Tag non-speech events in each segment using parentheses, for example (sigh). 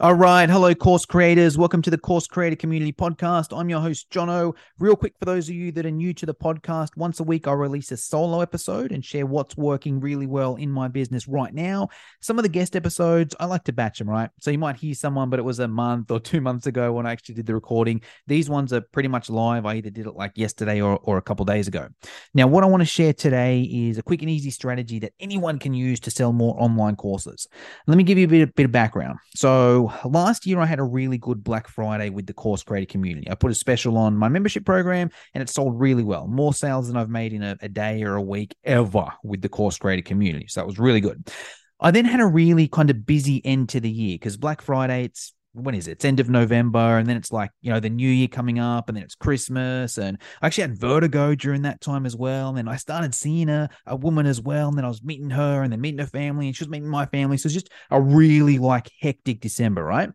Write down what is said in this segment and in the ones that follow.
All right. Hello, course creators. Welcome to the Course Creator Community Podcast. I'm your host, Jono. Real quick, for those of you that are new to the podcast, once a week I'll release a solo episode and share what's working really well in my business right now. Some of the guest episodes, I like to batch them, right? So you might hear someone, but it was a month or (laughs) two months ago when I actually did the recording. These ones are pretty much live. I either did it like yesterday or, or a couple days ago. Now, what I want to share today is a quick and easy strategy that anyone can use to sell more online courses. Let me give you a bit, bit of background. So, so last year I had a really good Black Friday with the course creator community. I put a special on my membership program and it sold really well. More sales than I've made in a, a day or a week ever with the course creator community. So that was really good. I then had a really kind of busy end to the year because Black Friday, it's when is it? It's end of November, and then it's like you know the New Year coming up, and then it's Christmas, and I actually had vertigo during that time as well. And then I started seeing a, a woman as well, and then I was meeting her, and then meeting her family, and she was meeting my family. So it's just a really like hectic December, right?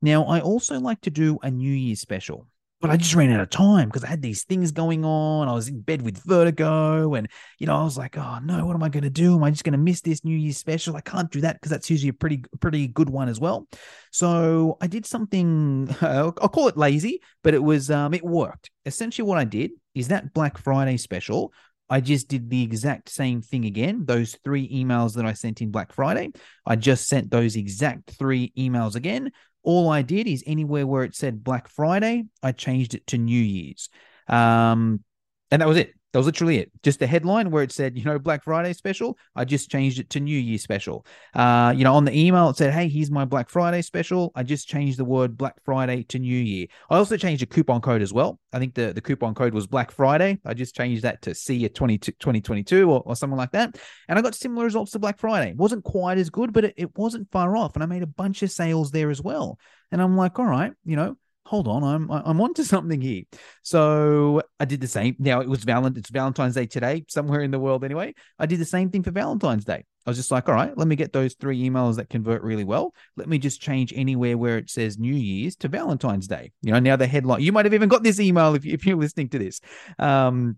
Now I also like to do a New Year special but I just ran out of time because I had these things going on. I was in bed with vertigo, and you know, I was like, "Oh no, what am I going to do? Am I just going to miss this New Year's special? I can't do that because that's usually a pretty, pretty good one as well." So I did something. (laughs) I'll call it lazy, but it was, um, it worked. Essentially, what I did is that Black Friday special. I just did the exact same thing again. Those three emails that I sent in Black Friday, I just sent those exact three emails again all I did is anywhere where it said Black Friday, I changed it to New Year's. Um, and that was it. That was literally it. Just the headline where it said, you know, Black Friday special. I just changed it to New Year special. Uh, you know, on the email it said, hey, here's my Black Friday special. I just changed the word Black Friday to New Year. I also changed the coupon code as well. I think the, the coupon code was Black Friday. I just changed that to a 2022 or, or something like that. And I got similar results to Black Friday. It wasn't quite as good, but it, it wasn't far off. And I made a bunch of sales there as well. And I'm like, all right, you know, hold on, I'm I'm onto something here. So I did the same. Now it was Valent it's Valentine's Day today, somewhere in the world anyway. I did the same thing for Valentine's Day. I was just like, all right, let me get those three emails that convert really well. Let me just change anywhere where it says New Year's to Valentine's Day. You know, now the headline, you might have even got this email if, if you're listening to this. Um,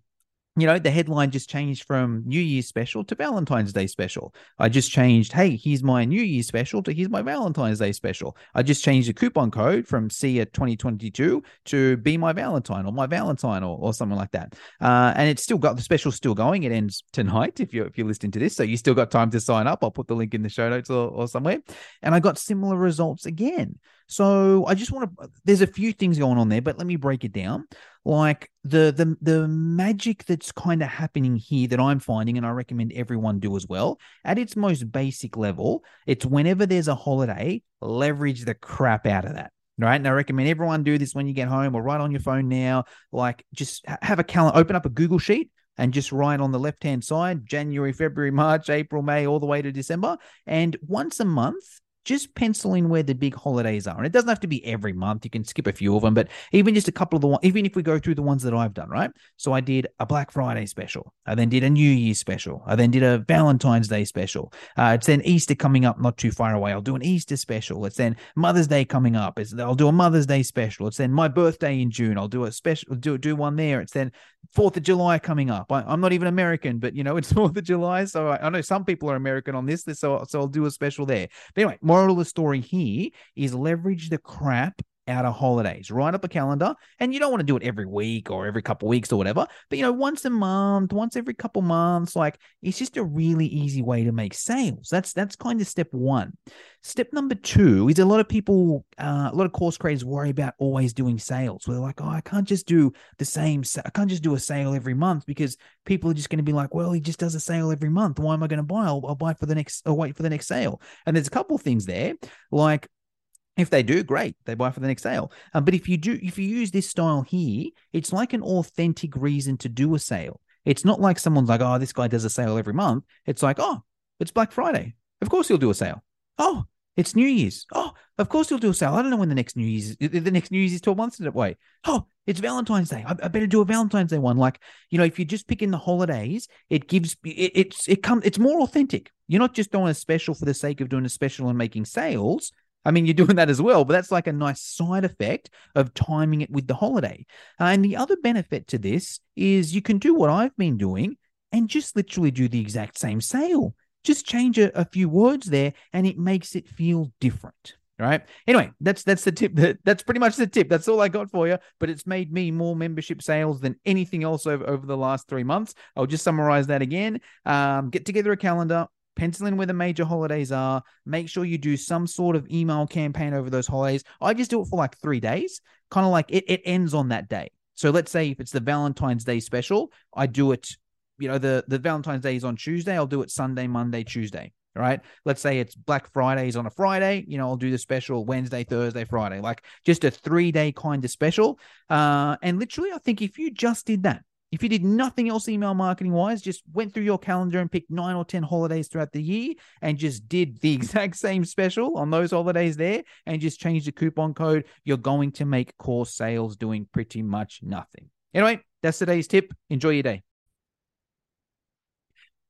you know, the headline just changed from New Year's special to Valentine's Day special. I just changed, hey, here's my New Year's special to here's my Valentine's Day special. I just changed the coupon code from See a 2022 to Be My Valentine or My Valentine or, or something like that. Uh, and it's still got the special still going. It ends tonight if you're if you're listening to this. So you still got time to sign up. I'll put the link in the show notes or, or somewhere. And I got similar results again. So I just want to. There's a few things going on there, but let me break it down. Like the the the magic that's kind of happening here that I'm finding, and I recommend everyone do as well. At its most basic level, it's whenever there's a holiday, leverage the crap out of that right? And I recommend everyone do this when you get home or write on your phone now. Like just have a calendar, open up a Google sheet and just write on the left hand side January, February, March, April, May, all the way to December. And once a month, just pencil in where the big holidays are. And it doesn't have to be every month. You can skip a few of them, but even just a couple of the ones, even if we go through the ones that I've done, right? So I did a Black Friday special. I then did a New Year's special. I then did a Valentine's Day special. Uh, it's then Easter coming up not too far away. I'll do an Easter special. It's then Mother's Day coming up. It's, I'll do a Mother's Day special. It's then my birthday in June. I'll do a special, do, do one there. It's then Fourth of July coming up. I, am not even American, but you know, (laughs) it's Fourth of July. So I, I, know some people are American on this, so, so I'll do a special there. But anyway, moral of the story here is leverage the crap out of holidays. Write up a calendar, and you don't want to do it every week or every couple weeks or whatever, but you know, once a month, once every couple months, like it's just a really easy way to make sales. That's that's kind of step one. Step number two is a lot of people, uh, a lot of course creators worry about always doing sales. Where they're like, oh, I can't just do the same. I can't just do a sale every month because people are just going to be like, well, he just does a sale every month. Why am I going to buy? I'll, I'll buy for the next, I'll wait for the next sale. And there's a couple things there, like if they do, great, they buy for the next sale. Um, but if you do, if you use this style here, it's like an authentic reason to do a sale. It's not like someone's like, oh, this guy does a sale every month. It's like, oh, it's Black Friday. Of course he'll do a sale. Oh, it's New Year's. Oh, of course he'll do a sale. I don't know when the next New Year's the next New Year's is 12 months away. Oh, it's Valentine's Day. I, I, better do a Valentine's Day one. Like, you know, if you just pick in the holidays, it gives it, it's it comes it's more authentic. You're not just doing a special for the sake of doing a special and making sales. I mean, you're doing that as well, but that's like a nice side effect of timing it with the holiday. Uh, and the other benefit to this is you can do what I've been doing and just literally do the exact same sale. Just change a, a few words there and it makes it feel different. Right. Anyway, that's that's the tip. (laughs) That's pretty much the tip. That's all I got for you. But it's made me more membership sales than anything else over, over the last three months. I'll just summarize that again. Um, get together a calendar, pencil in where the major holidays are. Make sure you do some sort of email campaign over those holidays. I just do it for like three days, kind of like it, it ends on that day. So let's say if it's the Valentine's Day special, I do it, you know, the, the Valentine's Day is on Tuesday. I'll do it Sunday, Monday, Tuesday right? Let's say it's Black Fridays on a Friday, you know, I'll do the special Wednesday, Thursday, Friday, like just a three day kind of special. Uh, and literally, I think if you just did that, if you did nothing else email marketing wise, just went through your calendar and picked nine or 10 holidays throughout the year and just did the (laughs) exact same special on those holidays there and just changed the coupon code, you're going to make course sales doing pretty much nothing. Anyway, that's today's tip. Enjoy your day.